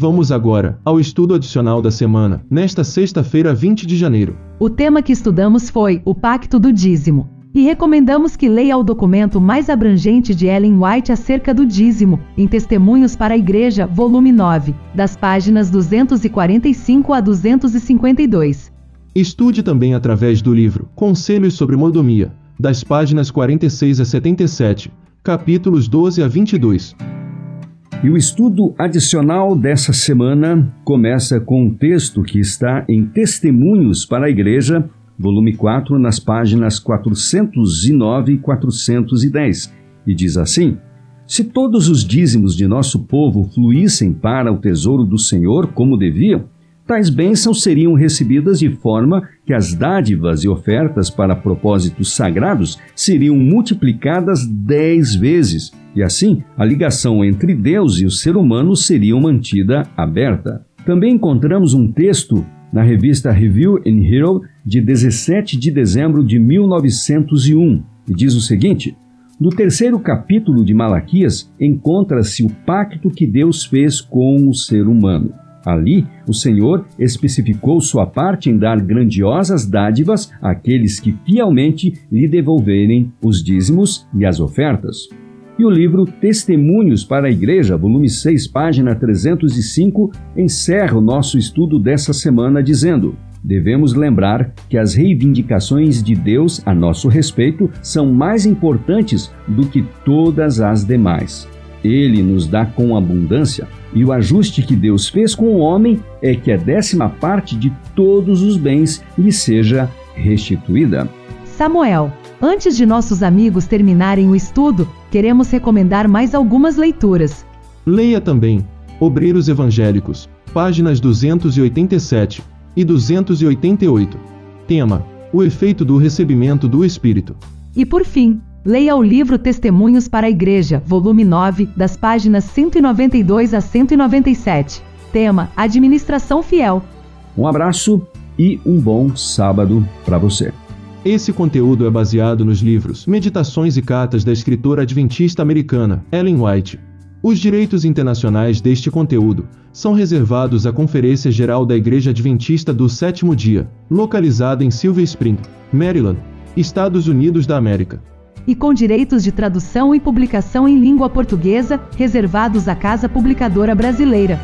Vamos agora ao estudo adicional da semana, nesta sexta-feira, 20 de janeiro. O tema que estudamos foi o Pacto do Dízimo. E recomendamos que leia o documento mais abrangente de Ellen White acerca do dízimo, em Testemunhos para a Igreja, volume 9, das páginas 245 a 252. Estude também através do livro Conselhos sobre Mordomia, das páginas 46 a 77, capítulos 12 a 22. E o estudo adicional dessa semana começa com um texto que está em Testemunhos para a Igreja, volume 4, nas páginas 409 e 410, e diz assim: Se todos os dízimos de nosso povo fluíssem para o tesouro do Senhor como deviam, tais bênçãos seriam recebidas de forma que as dádivas e ofertas para propósitos sagrados seriam multiplicadas dez vezes, e assim a ligação entre Deus e o ser humano seria mantida aberta. Também encontramos um texto na revista Review and Hero de 17 de dezembro de 1901, e diz o seguinte: No terceiro capítulo de Malaquias encontra-se o pacto que Deus fez com o ser humano. Ali, o Senhor especificou sua parte em dar grandiosas dádivas àqueles que fielmente lhe devolverem os dízimos e as ofertas. E o livro Testemunhos para a Igreja, volume 6, página 305, encerra o nosso estudo dessa semana dizendo: Devemos lembrar que as reivindicações de Deus a nosso respeito são mais importantes do que todas as demais. Ele nos dá com abundância e o ajuste que Deus fez com o homem é que a décima parte de todos os bens lhe seja restituída. Samuel, antes de nossos amigos terminarem o estudo, queremos recomendar mais algumas leituras. Leia também Obreiros Evangélicos, páginas 287 e 288. Tema: O efeito do recebimento do Espírito. E por fim, Leia o livro Testemunhos para a Igreja, volume 9, das páginas 192 a 197. Tema: Administração Fiel. Um abraço e um bom sábado para você. Esse conteúdo é baseado nos livros Meditações e Cartas da escritora adventista americana Ellen White. Os direitos internacionais deste conteúdo são reservados à Conferência Geral da Igreja Adventista do Sétimo Dia, localizada em Silver Spring, Maryland, Estados Unidos da América e com direitos de tradução e publicação em língua portuguesa reservados à Casa Publicadora Brasileira.